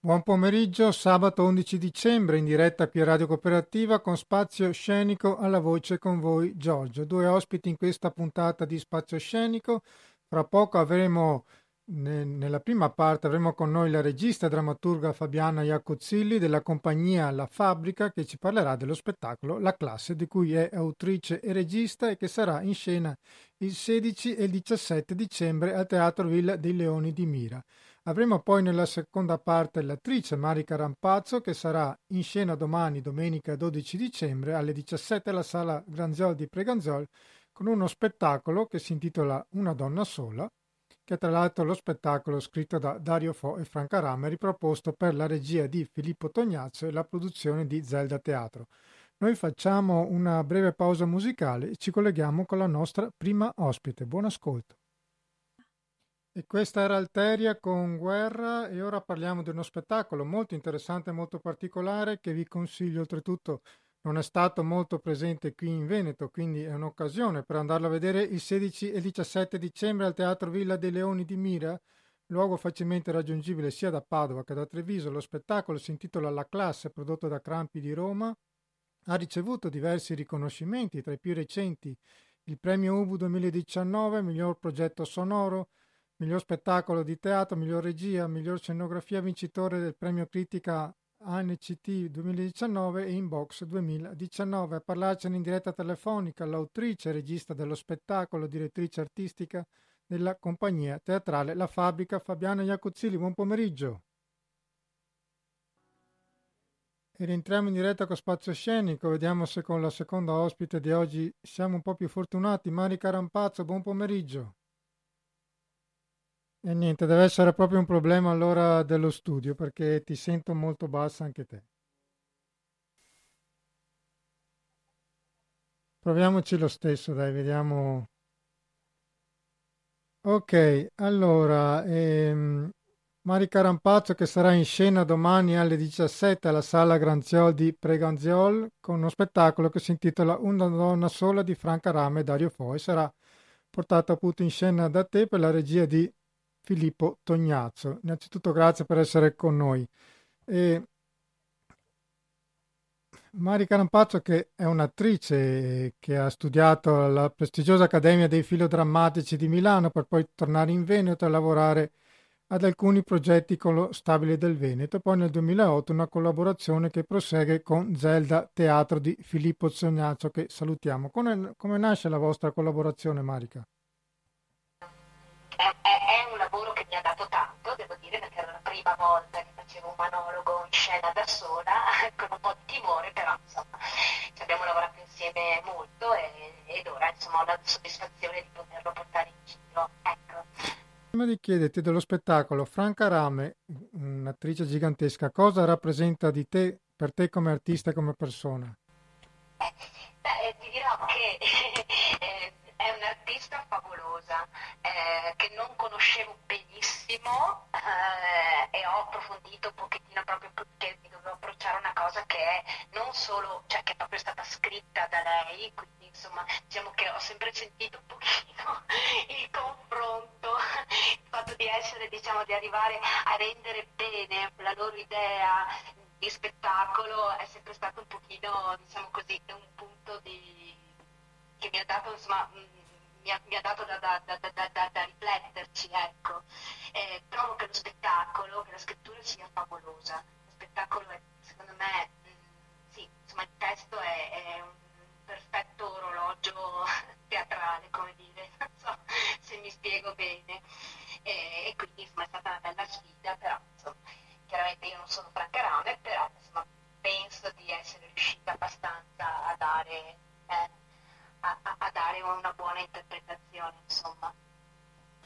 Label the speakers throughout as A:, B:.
A: Buon pomeriggio, sabato 11 dicembre in diretta qui a Radio Cooperativa con Spazio Scenico alla voce con voi Giorgio. Due ospiti in questa puntata di Spazio Scenico. Fra poco avremo nella prima parte avremo con noi la regista e drammaturga Fabiana Iacozzilli della compagnia La Fabbrica che ci parlerà dello spettacolo La classe di cui è autrice e regista e che sarà in scena il 16 e il 17 dicembre al Teatro Villa dei Leoni di Mira. Avremo poi nella seconda parte l'attrice Marica Rampazzo che sarà in scena domani, domenica 12 dicembre alle 17 alla sala Granziol di Preganzol con uno spettacolo che si intitola Una donna sola, che è tra l'altro lo spettacolo scritto da Dario Fo e Franca Rame riproposto per la regia di Filippo Tognazzo e la produzione di Zelda Teatro. Noi facciamo una breve pausa musicale e ci colleghiamo con la nostra prima ospite. Buon ascolto. E questa era Alteria con Guerra e ora parliamo di uno spettacolo molto interessante e molto particolare che vi consiglio oltretutto non è stato molto presente qui in Veneto, quindi è un'occasione per andarlo a vedere il 16 e 17 dicembre al Teatro Villa dei Leoni di Mira, luogo facilmente raggiungibile sia da Padova che da Treviso. Lo spettacolo si intitola La classe, prodotto da Crampi di Roma. Ha ricevuto diversi riconoscimenti, tra i più recenti il premio UBU 2019, miglior progetto sonoro, miglior spettacolo di teatro, miglior regia, miglior scenografia, vincitore del premio critica ANCT 2019 e Inbox 2019. A parlarcene in diretta telefonica l'autrice regista dello spettacolo, direttrice artistica della compagnia teatrale La Fabbrica, Fabiana Iacozzilli. Buon pomeriggio. E rientriamo in diretta con Spazio Scenico, vediamo se con la seconda ospite di oggi siamo un po' più fortunati. Mari Carampazzo, buon pomeriggio. E niente, deve essere proprio un problema allora dello studio perché ti sento molto bassa anche te. Proviamoci lo stesso, dai, vediamo. Ok, allora, ehm, Mari Carampazzo che sarà in scena domani alle 17 alla Sala Granziol di Preganziol con uno spettacolo che si intitola Una donna sola di Franca Rame e Dario Foi. Sarà portato appunto in scena da te per la regia di Filippo Tognazzo. Innanzitutto grazie per essere con noi. E Mari Carampazzo che è un'attrice che ha studiato alla prestigiosa Accademia dei Filodrammatici di Milano per poi tornare in Veneto e lavorare ad alcuni progetti con lo Stabile del Veneto, poi nel 2008 una collaborazione che prosegue con Zelda Teatro di Filippo Tognazzo che salutiamo. Come, come nasce la vostra collaborazione Marica?
B: Prima volta che facevo un monologo in scena da sola, con un po' di timore, però insomma ci abbiamo lavorato insieme molto e, ed ora insomma ho la soddisfazione di poterlo portare in giro. Ecco.
A: Prima di chiederti dello spettacolo, Franca Rame, un'attrice gigantesca, cosa rappresenta di te, per te come artista e come persona?
B: Eh, beh, ti dirò che è un'artista favolosa, eh, che non conoscevo benissimo eh, e ho approfondito un pochettino proprio perché mi dovevo approcciare una cosa che è non solo, cioè che è proprio stata scritta da lei, quindi insomma diciamo che ho sempre sentito un pochino il confronto, il fatto di essere, diciamo, di arrivare a rendere bene la loro idea di spettacolo è sempre stato un pochino, diciamo così, un punto di che mi ha dato, insomma, mm, mi ha, mi ha dato da, da, da, da, rifletterci, ecco. Eh, trovo che lo spettacolo, che la scrittura sia favolosa. Lo spettacolo è, secondo me, mh, mm, sì, insomma, il testo è, è un perfetto orologio teatrale, come dire, non so se mi spiego bene. E, e quindi insomma, è stata una bella sfida, però insomma, chiaramente io non sono Franca Rame, però insomma, penso di essere riuscita abbastanza a dare eh, a, a dare una buona interpretazione, insomma.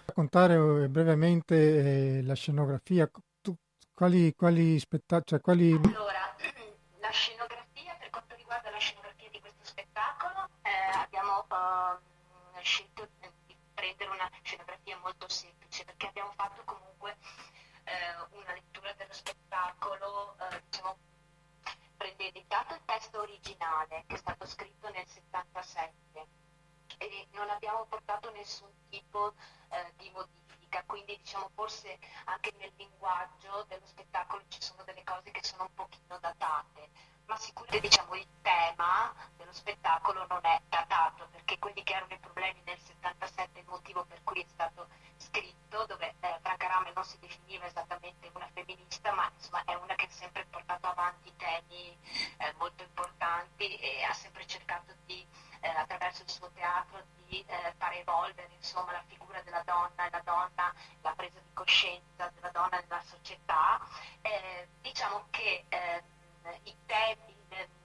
A: Raccontare eh, brevemente eh, la scenografia, tu, quali, quali spettacoli... Cioè, quali...
B: Allora, la scenografia, per quanto riguarda la scenografia di questo spettacolo, eh, abbiamo uh, scelto di prendere una scenografia molto semplice, perché abbiamo fatto comunque uh, una lettura dello spettacolo, diciamo, prendendo intanto il testo originale che è stato scritto nel 77 e non abbiamo portato nessun tipo eh, di modifica, quindi diciamo forse anche nel linguaggio dello spettacolo ci sono ma sicuramente diciamo il tema dello spettacolo non è datato, perché quelli che erano i problemi nel 77, il motivo per cui è stato scritto, dove eh, Franca Rame non si definiva esattamente una femminista, ma insomma è una che ha sempre portato avanti temi eh, molto importanti e fare evolvere insomma, la figura della donna e la donna, la presa di coscienza della donna nella società. Eh, diciamo che eh, i temi,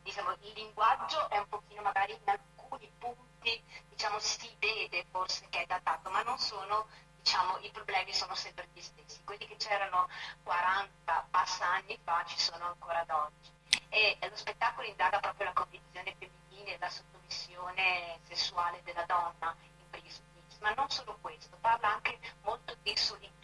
B: diciamo, il linguaggio è un pochino magari in alcuni punti diciamo, si vede forse che è datato, ma non sono diciamo, i problemi sono sempre gli stessi. Quelli che c'erano 40 passa anni fa ci sono ancora ad oggi. E lo spettacolo indaga proprio la condizione femminile e la sottomissione sessuale della donna ma non solo questo, parla anche molto di solitudine.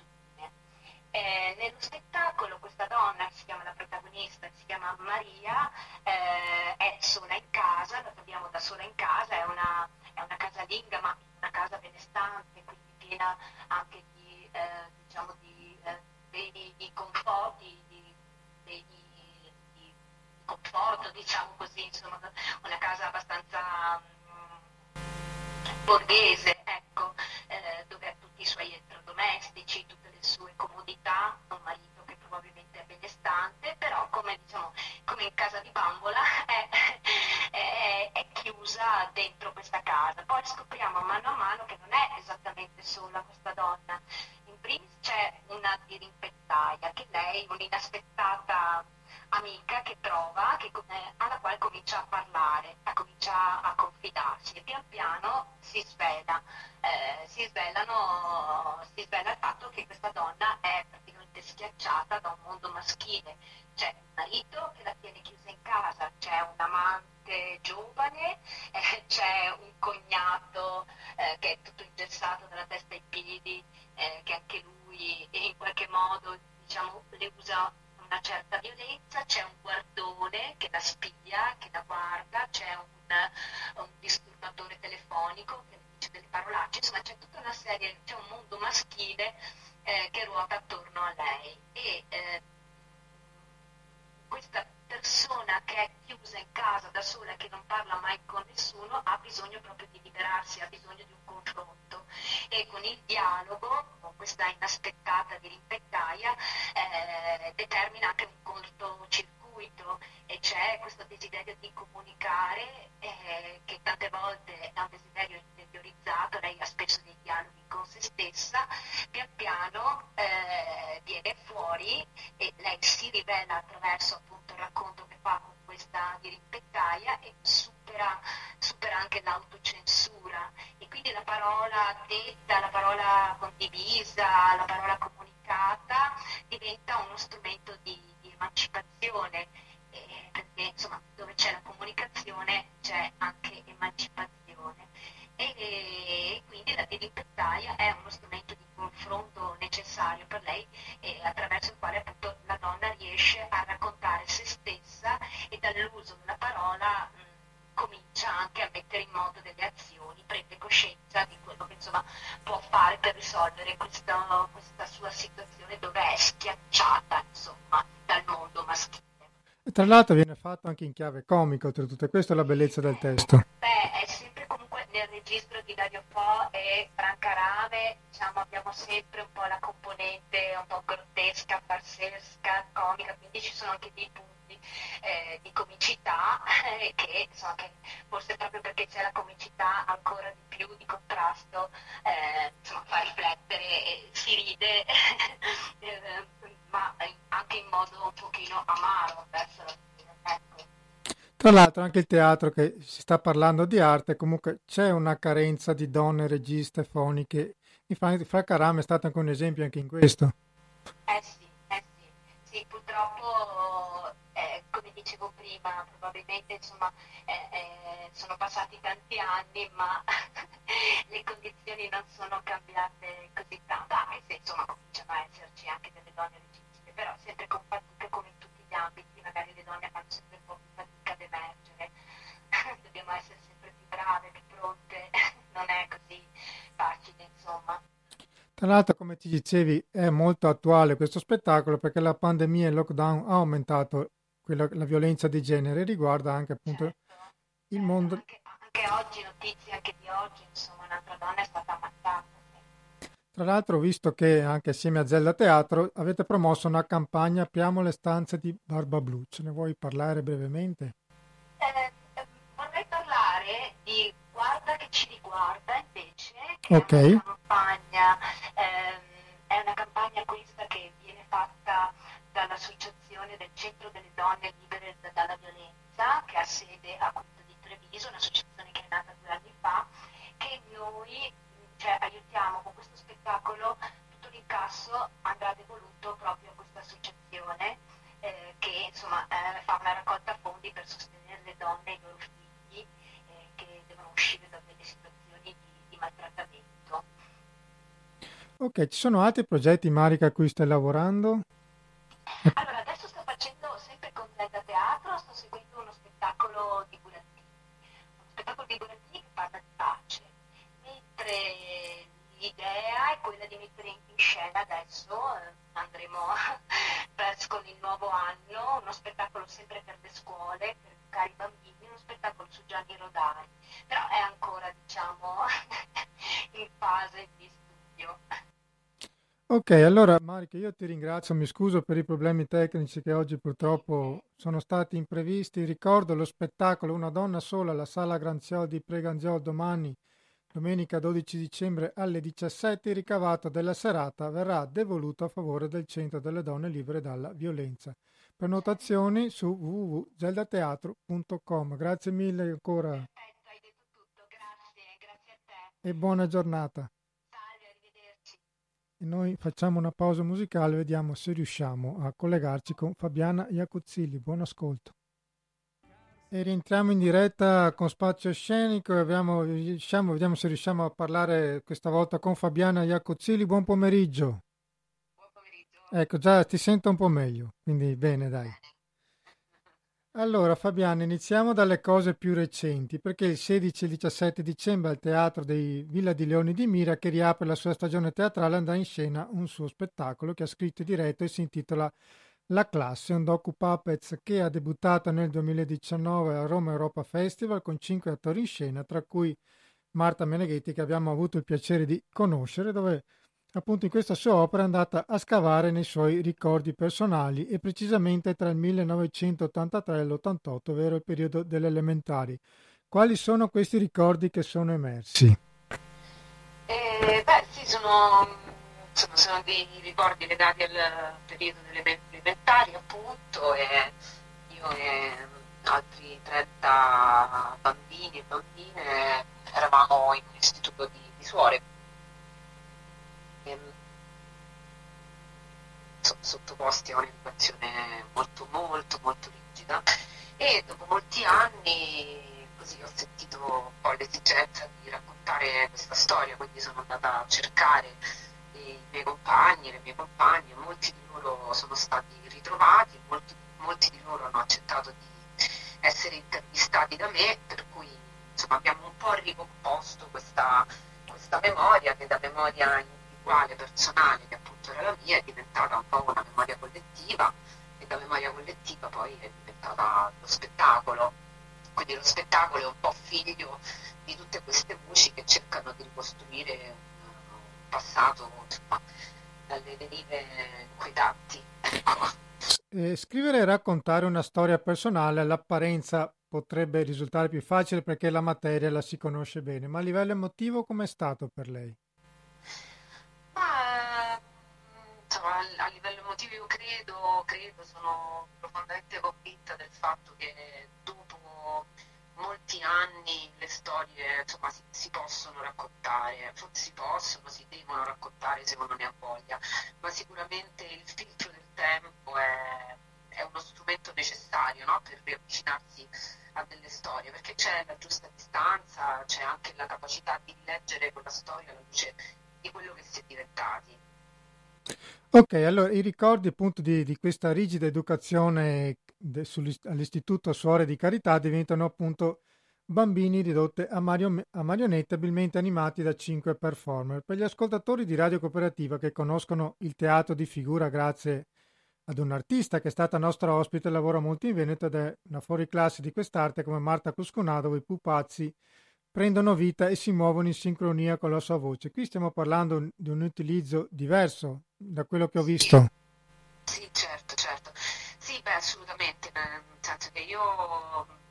B: Eh, nello spettacolo questa donna, si chiama la protagonista, si chiama Maria, eh, è sola in casa, la troviamo da sola in casa, è una, è una casalinga ma una casa benestante, quindi piena anche di, eh, diciamo di eh, beni di conforti, di, di, di, conforto, diciamo così, insomma, una casa abbastanza mm, borghese, in casa di bambola è, è, è chiusa dentro questa casa. Poi scopriamo mano a mano che non è esattamente sola questa donna. In primis c'è una dirimpettaia che lei, un'inaspettata amica che trova, che, eh, alla quale comincia a parlare, a comincia a confidarsi e pian piano si svela, eh, si, svelano, si svela il fatto che questa donna schiacciata da un mondo maschile. C'è un marito che la tiene chiusa in casa, c'è un fuori e lei si rivela attraverso appunto il racconto che fa con questa dirimpettaia e supera, supera anche l'autocensura. E quindi la parola detta, la parola condivisa, la parola comunicata diventa uno strumento di, di emancipazione. Eh, perché insomma dove c'è la comunicazione c'è anche emancipazione. E, e quindi la dirimpettaia è uno strumento di confronto necessario per lei eh, attraverso il quale appunto la donna riesce a raccontare se stessa e dall'uso della parola mh, comincia anche a mettere in moto delle azioni, prende coscienza di quello che insomma può fare per risolvere questa, questa sua situazione dove è schiacciata insomma dal mondo maschile.
A: E tra l'altro viene fatto anche in chiave comica, oltretutto, questa è la bellezza del testo.
B: Beh, e Franca Rame, diciamo, abbiamo sempre un po' la componente un po' grottesca, farsesca, comica, quindi ci sono anche dei punti eh, di comicità eh, che, insomma, che forse proprio perché c'è la comicità ancora di più di contrasto, eh, insomma, fa riflettere e si ride. Eh, ma anche in modo un pochino amaro verso la.
A: Tra l'altro anche il teatro che si sta parlando di arte, comunque c'è una carenza di donne registe foniche. Infatti Fra Caram è stato anche un esempio anche in questo.
B: Eh sì, eh sì, sì purtroppo eh, come dicevo prima, probabilmente insomma, eh, eh, sono passati tanti anni ma le condizioni non sono cambiate così tanto, anche se insomma cominciano a esserci
A: Tra l'altro, come ti dicevi, è molto attuale questo spettacolo perché la pandemia e il lockdown ha aumentato quella, la violenza di genere, riguarda anche appunto certo. il mondo.
C: Anche, anche, oggi, notizie anche di oggi, insomma, un'altra donna è stata ammazzata.
A: Tra l'altro, visto che anche assieme a Zelda Teatro avete promosso una campagna Apriamo le stanze di Barba Blu, ce ne vuoi parlare brevemente?
C: Eh, eh vorrei parlare di Guarda che ci riguarda okay. è una campagna, ehm, è una campagna questa che viene fatta dall'Associazione del Centro delle Donne Libere dalla Violenza, che ha sede a Punta di Treviso, un'associazione
A: Ok, ci sono altri progetti Marica a cui stai lavorando?
C: Allora
A: Marica, io ti ringrazio, mi scuso per i problemi tecnici che oggi purtroppo sono stati imprevisti. Ricordo lo spettacolo Una donna sola alla Sala Granziol di Preganziol domani, domenica 12 dicembre alle 17. Il ricavato della serata verrà devoluto a favore del Centro delle Donne Libere dalla Violenza. Prenotazioni su www.zeldateatro.com. Grazie mille ancora.
C: Perfetto, hai detto tutto, grazie, grazie a te.
A: E buona giornata. E noi facciamo una pausa musicale, vediamo se riusciamo a collegarci con Fabiana Iacuzzilli. Buon ascolto. E rientriamo in diretta con Spazio Scenico e abbiamo, riusciamo, vediamo se riusciamo a parlare questa volta con Fabiana Iacuzzilli. Buon pomeriggio.
C: Buon pomeriggio.
A: Ecco, già ti sento un po' meglio, quindi bene, dai. Allora Fabiano, iniziamo dalle cose più recenti, perché il 16 e il 17 dicembre al Teatro dei Villa di Leoni di Mira, che riapre la sua stagione teatrale, andrà in scena un suo spettacolo che ha scritto e diretto e si intitola La classe, un docu puppets che ha debuttato nel 2019 a Roma Europa Festival con cinque attori in scena, tra cui Marta Meneghetti che abbiamo avuto il piacere di conoscere, dove appunto in questa sua opera è andata a scavare nei suoi ricordi personali e precisamente tra il 1983 e l'88, ovvero il periodo delle elementari. Quali sono questi ricordi che sono emersi?
C: Eh, beh, sì, sono, sono, sono, dei ricordi legati al periodo delle elementari, appunto, e io e altri 30 bambini e bambine eravamo in un istituto di, di suore sottoposti a un'educazione molto molto molto rigida. E dopo molti anni così ho sentito poi l'esigenza di raccontare questa storia, quindi sono andata a cercare i miei compagni, le mie compagne, molti di loro sono stati ritrovati, molti, molti di loro hanno accettato di essere intervistati da me, per cui insomma, abbiamo un po' ricomposto questa, questa memoria che da memoria individuale, personale, che appunto era la mia, è diventata un po' una memoria collettiva e da memoria collettiva poi è diventata lo spettacolo. Quindi lo spettacolo è un po' figlio di tutte queste voci che cercano di ricostruire un, passato insomma, dalle derive inquietanti.
A: Eh, scrivere e raccontare una storia personale all'apparenza potrebbe risultare più facile perché la materia la si conosce bene, ma a livello emotivo com'è stato per lei?
C: Emotivo credo, credo, sono profondamente convinta del fatto che dopo molti anni le storie insomma, si, si, possono raccontare, si possono, si devono raccontare se uno ne ha voglia, ma sicuramente il filtro del tempo è, è uno strumento necessario no? per riavvicinarsi a delle storie, perché c'è la giusta distanza, c'è anche la capacità di leggere quella storia alla luce di quello che si è diventati.
A: Ok, allora i ricordi appunto di, di questa rigida educazione de, all'Istituto Suore di Carità diventano appunto bambini ridotti a, mario, a, marionette abilmente animati da cinque performer. Per gli ascoltatori di Radio Cooperativa che conoscono il teatro di figura grazie ad un artista che è stata nostra ospite, lavora molto in Veneto ed è una fuoriclasse di quest'arte come Marta Cusconà, dove i pupazzi prendono vita e si muovono in sincronia con la sua voce. Qui stiamo parlando di un utilizzo diverso da quello che ho visto.
C: Sì, certo, certo. Sì, beh, assolutamente, nel senso che io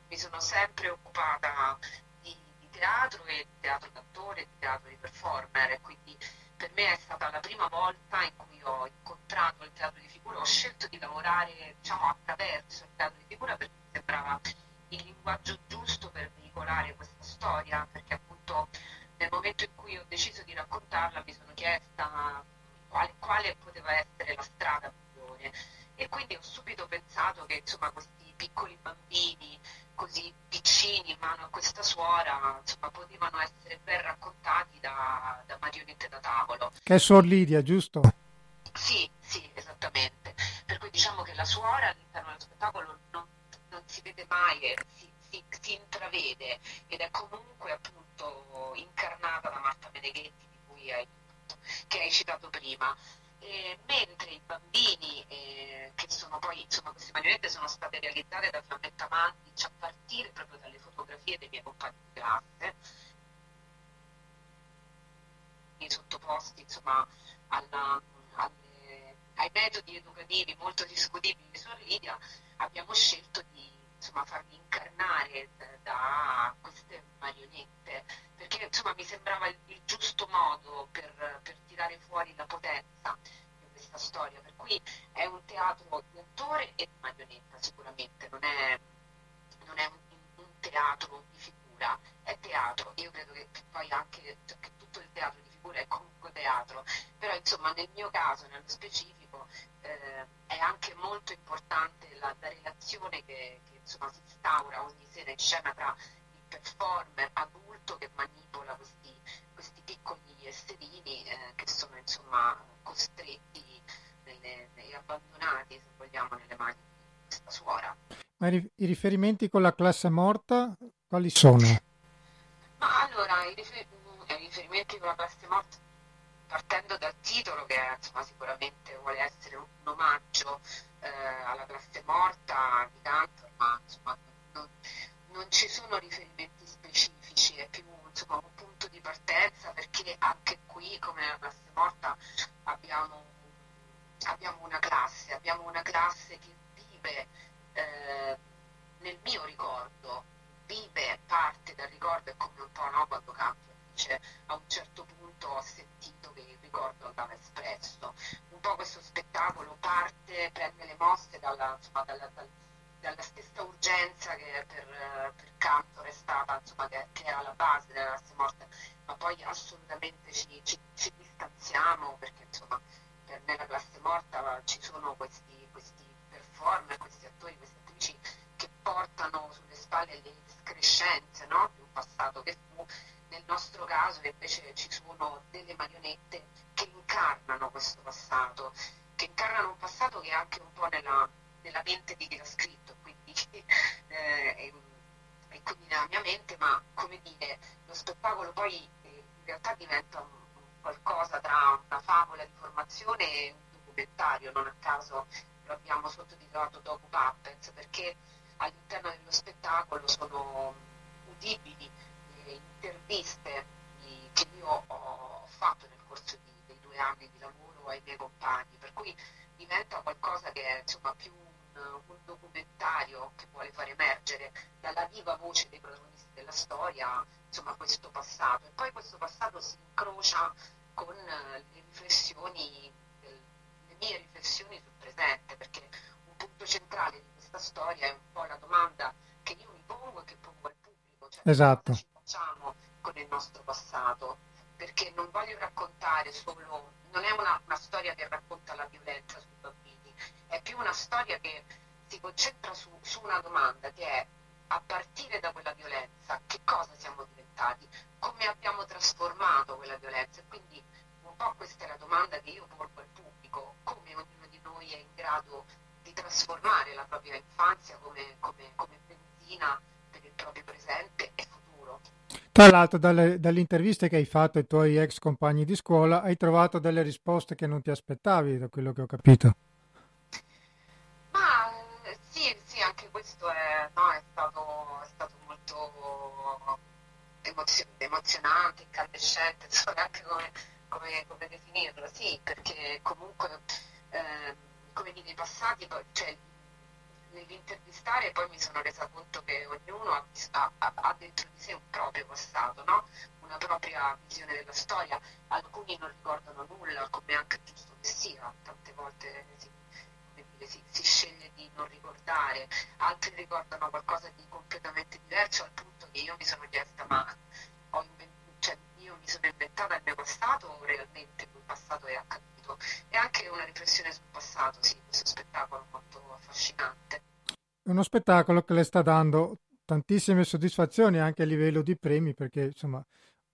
C: mi sono sempre occupata di, di teatro e di teatro d'attore, di teatro di performer, quindi per me è stata la prima volta in cui ho incontrato il teatro di figura, ho scelto di lavorare diciamo, attraverso il teatro di figura perché mi sembrava il linguaggio giusto per veicolare questa storia, perché appunto nel momento in cui ho deciso di raccontarla mi sono chiesta quale, quale poteva essere la strada migliore e quindi ho subito pensato che insomma questi piccoli bambini così piccini in mano a questa suora insomma potevano essere ben raccontati da, da marionette da tavolo.
A: Che è Suor Lidia, giusto?
C: Sì, sì, esattamente. Per cui diciamo che la suora all'interno dello spettacolo non, non si vede mai e si, si, intravede ed è comunque appunto incarnata da Marta Meneghetti di cui hai, che hai citato prima. E mentre i bambini, eh, che sono poi, insomma, queste marionette sono state realizzate da Fiammetta Mandic a partire proprio dalle fotografie dei miei compagni di classe, sottoposti insomma, alla, alle, ai metodi educativi molto discutibili su Lidia, abbiamo scelto di insomma, farli incarnare da queste marionette, perché insomma, mi sembrava il, giusto modo per, per, tirare fuori la potenza di questa storia. Per cui è un teatro di attore e di marionetta sicuramente, non è, non è un, un, teatro di figura, è teatro. Io credo che, poi anche che tutto il teatro di figura è comunque teatro, però insomma nel mio caso, nello specifico, eh, è anche molto importante la, la relazione che, che insomma, si instaura ogni sera in scena tra il performer adulto che manipola questi, questi piccoli esserini eh, che sono insomma costretti e abbandonati, se vogliamo, nelle mani di questa suora.
A: Ma i riferimenti con la classe morta quali sono?
C: Ma allora, i, rifer- i riferimenti con la classe morta partendo dal titolo che insomma, sicuramente vuole essere un, omaggio eh, alla classe morta di Cantor, ma insomma, non, non, ci sono riferimenti specifici, è più insomma, un punto di partenza perché anche qui, come la classe morta, abbiamo, abbiamo una classe, abbiamo una classe che vive eh, nel mio ricordo, vive parte del ricordo, è come un po' no, quando Cantor dice a un certo punto ho sentito che il ricordo andava espresso. Po' questo spettacolo parte, prende le mosse dalla, insomma, dalla, dal, dalla stessa urgenza che per, per Cantor è stata, insomma, che, che, era la base della classe morta, ma poi assolutamente ci, ci, ci distanziamo perché insomma nella classe morta ci sono questi, questi performer, questi attori, queste attrici che portano sulle spalle le escrescenze no? di un passato che fu nel nostro caso invece ci sono delle marionette incarnano questo passato, che incarnano un passato che è anche un po' nella, nella mente di chi l'ha scritto, quindi, eh, e, quindi nella mia mente, ma come dire, lo spettacolo poi eh, in realtà diventa un, qualcosa tra una favola di formazione e un documentario, non a caso lo abbiamo sottotitolato Docu Puppets, perché all'interno dello spettacolo sono udibili interviste che io ho fatto corso di, lavoro ai miei compagni, per cui diventa qualcosa che è insomma, più un, un documentario che vuole far emergere dalla viva voce dei protagonisti della storia insomma, questo passato. E poi questo passato si incrocia con le riflessioni, le mie riflessioni sul presente, perché un punto centrale di questa storia è un po' la domanda che io mi pongo e che pongo al pubblico. Cioè
A: esatto
C: facciamo con il nostro passato, perché non voglio raccontare solo, non è una, una storia che racconta la violenza sui bambini, è più una storia che si concentra su, su una domanda che è a partire da quella violenza che cosa siamo diventati, come abbiamo trasformato quella violenza e quindi un po' questa è la domanda che io porgo al pubblico, come ognuno di noi è in grado di trasformare la propria infanzia come, come, come benzina per il proprio presente e futuro.
A: Tra l'altro, dalle, dalle, interviste che hai fatto ai tuoi ex compagni di scuola, hai trovato delle risposte che non ti aspettavi, da quello che ho capito.
C: Ma sì, sì, anche questo è, no, è, stato, è stato, molto emozio- emozionante, incandescente, non so neanche come, come, come, definirlo, sì, perché comunque, eh, come i passati, cioè, nell'intervistare poi mi sono resa conto che ogni proprio passato, no? una propria visione della storia, alcuni non ricordano nulla, come anche giusto che sia, tante volte si, dire, si, si sceglie di non ricordare, altri ricordano qualcosa di completamente diverso al punto che io mi sono chiesta ma invent- cioè, io mi sono inventata il mio passato o realmente quel passato è accaduto? E anche una riflessione sul passato, sì, questo spettacolo molto affascinante.
A: È uno spettacolo che le sta dando tantissime soddisfazioni anche a livello di premi perché insomma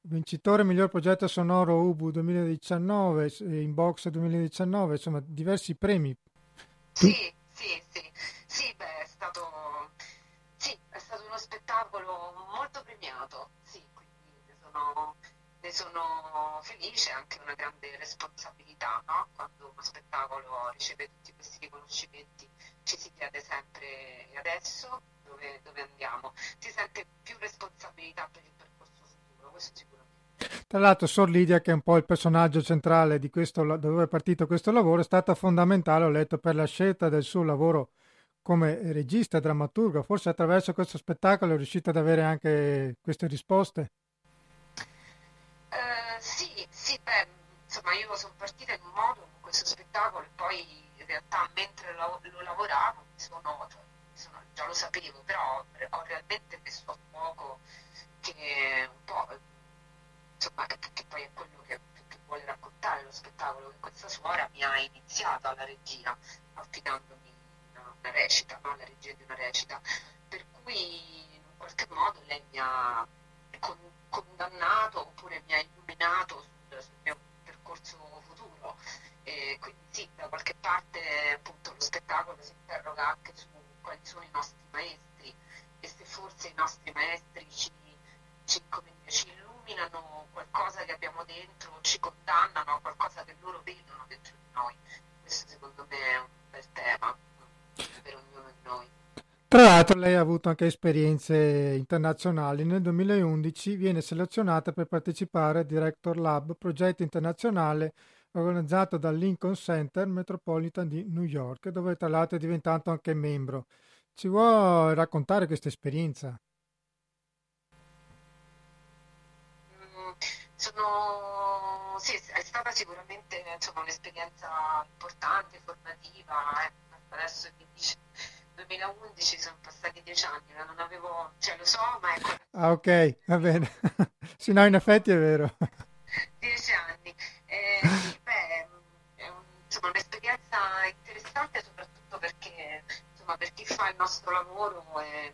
A: vincitore miglior progetto sonoro UBU 2019 in box 2019 insomma diversi premi.
C: Sì sì sì. Sì beh è stato sì è stato uno spettacolo molto premiato sì quindi ne sono, ne sono felice anche una grande responsabilità no? quando uno spettacolo riceve tutti questi riconoscimenti ci si chiede sempre adesso dove, dove andiamo si sente più responsabilità per il percorso futuro questo sicuramente
A: tra l'altro Sor Lidia, che è un po' il personaggio centrale di questo, da dove è partito questo lavoro, è stata fondamentale, ho letto, per la scelta del suo lavoro come regista e drammaturgo. Forse attraverso questo spettacolo è riuscita ad avere anche queste risposte?
C: Uh, sì, sì, beh, insomma io sono partita in un modo con questo spettacolo e poi in realtà mentre lo, lo lavoravo, sono, cioè, sono, già lo sapevo, però ho realmente messo a fuoco che un po' insomma, che, che, poi è quello che, che, vuole raccontare lo spettacolo, che questa suora mi ha iniziato alla regia, affidandomi una, una recita, no? la regia di una recita, per cui in qualche modo lei mi ha con, condannato oppure mi ha illuminato sul, sul mio percorso futuro. E quindi sì, da qualche parte appunto lo spettacolo si interroga anche su quali sono i nostri maestri e se forse i nostri maestri ci, ci, dire, ci illuminano qualcosa che abbiamo dentro, ci condannano a qualcosa che loro vedono dentro di noi. Questo secondo me è un bel tema per ognuno di noi.
A: Tra l'altro lei ha avuto anche esperienze internazionali. Nel 2011 viene selezionata per partecipare al Director Lab, progetto internazionale organizzato dal Lincoln Center Metropolitan di New York, dove tra l'altro è diventato anche membro. Ci vuoi raccontare questa esperienza?
C: Sono, sì, è stata sicuramente insomma, un'esperienza importante, formativa. Eh. Adesso dice 2011 sono passati dieci anni, ma non avevo, cioè lo so, ma ecco.
A: Ah, ok, va bene. sì, no, in effetti è vero.
C: Nostro lavoro è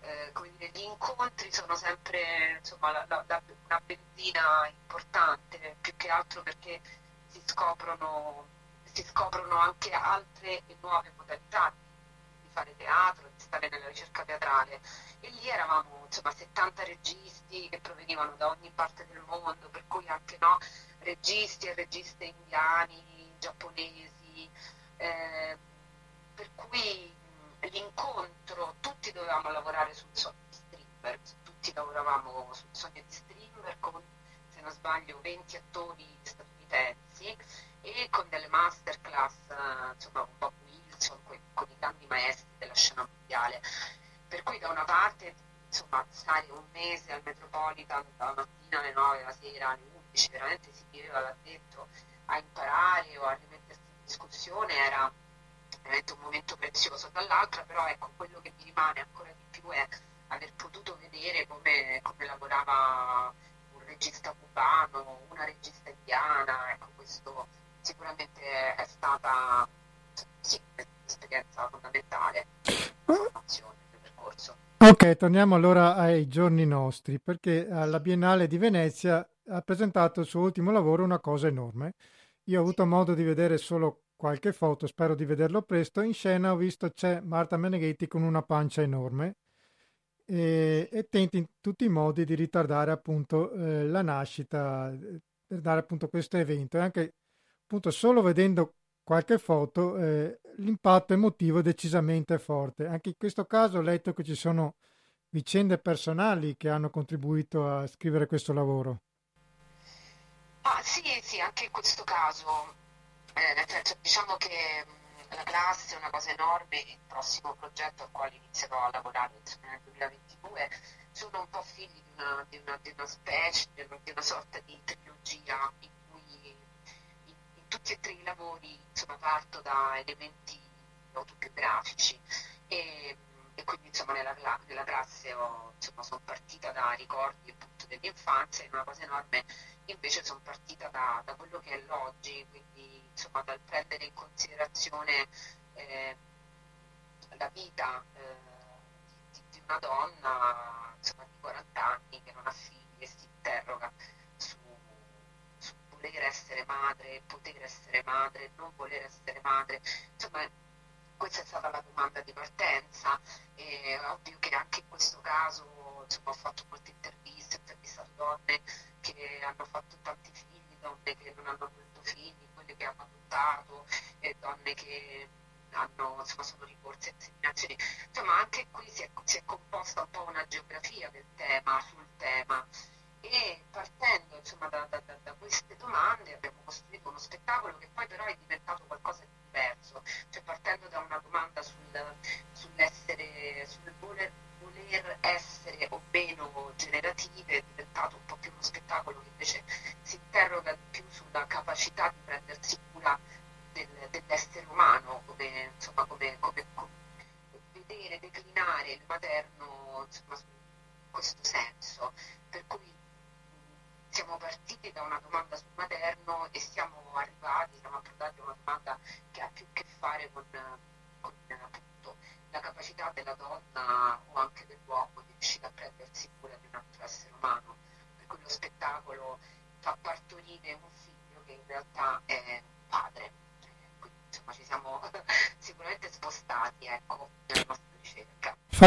C: eh, dire, gli incontri sono sempre insomma, la, la, la, una benzina importante, più che altro perché si scoprono, si scoprono anche altre e nuove modalità di fare teatro, di stare nella ricerca teatrale. E lì eravamo insomma 70 registi che provenivano da ogni parte del mondo, per cui anche no, registi e registe indiani, giapponesi, eh, per cui l'incontro, tutti dovevamo lavorare sul sogno di Strindberg, tutti lavoravamo sul sogno di Strindberg con, se non sbaglio, 20 attori statunitensi e con delle masterclass, insomma, un po' Wilson, con, con i grandi maestri della scena mondiale. Per cui da una parte, insomma, stare un mese al Metropolitan dalla mattina alle 9, la sera alle 11, veramente si viveva là dentro a imparare o a rimettersi in discussione era veramente un momento prezioso. Dall'altra però ecco, quello che mi rimane ancora di più è aver potuto vedere come, come lavorava un regista cubano, una regista indiana, ecco, questo sicuramente è stata sì, un'esperienza fondamentale formazione del percorso.
A: Ok, torniamo allora ai giorni nostri, perché alla Biennale di Venezia ha presentato il suo ultimo lavoro, una cosa enorme. Io ho avuto modo di vedere solo qualche foto, spero di vederlo presto. In scena ho visto c'è Marta Meneghetti con una pancia enorme e, e tenta in tutti i modi di ritardare appunto eh, la nascita per dare appunto questo evento e anche appunto solo vedendo qualche foto eh, l'impatto emotivo è decisamente forte. Anche in questo caso ho letto che ci sono vicende personali che hanno contribuito a scrivere questo lavoro.
C: Ah, sì, sì, anche in questo caso, eh, nel senso, diciamo che mh, la classe è una cosa enorme, il prossimo progetto al quale inizierò a lavorare nel 2022 sono un po' figli di una, di una, di una specie, di una, di una, sorta di trilogia in cui in, in tutti e tre i lavori insomma, parto da elementi autobiografici. E, e quindi insomma, nella, nella classe ho, sono partita da ricordi appunto dell'infanzia, è una cosa enorme. Invece sono partita da, da, quello che è l'oggi, quindi insomma dal prendere in considerazione eh, la vita eh, di, di, una donna insomma, di 40 anni che non ha figli e si interroga su, su voler essere madre, poter essere madre, non voler essere madre, insomma questa è stata la domanda di partenza è ovvio che anche in questo caso insomma, ho fatto molte interviste, donne che hanno fatto tanti figli, donne che non hanno avuto figli, quelle che hanno adottato, e donne che hanno, insomma, sono ricorse a inseminazioni. Insomma, anche qui si è, si è composta un po' una geografia del tema, sul tema. E partendo insomma, da, da, da, queste domande abbiamo costruito uno spettacolo che poi però è diventato qualcosa di diverso, cioè partendo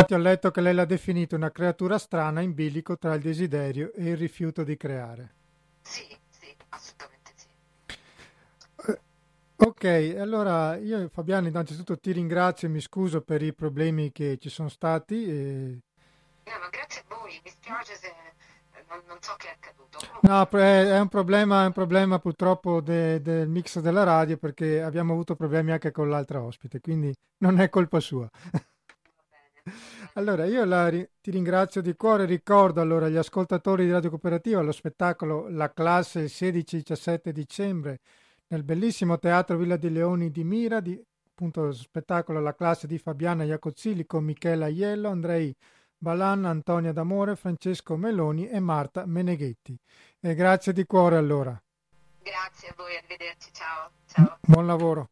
A: Infatti ho letto che lei l'ha definito una creatura strana in bilico tra il desiderio e il rifiuto di creare.
C: Sì, sì, assolutamente sì.
A: Ok, allora io Fabiano innanzitutto ti ringrazio e mi scuso per i problemi che ci sono stati. E...
C: No, ma grazie a voi, mi spiace se non, non so che è accaduto.
A: No, è un problema, è un problema purtroppo de, del mix della radio perché abbiamo avuto problemi anche con l'altra ospite, quindi non è colpa sua. Allora, io la, ti ringrazio di cuore, ricordo allora agli ascoltatori di Radio Cooperativa lo spettacolo La classe il 16-17 dicembre nel bellissimo Teatro Villa dei Leoni di Mira, di, appunto spettacolo La classe di Fabiana Iacozzilli con Michela Aiello, Andrei Balan, Antonia D'Amore, Francesco Meloni e Marta Meneghetti. E grazie di cuore allora.
C: Grazie a voi, arrivederci, ciao. ciao.
A: Buon lavoro.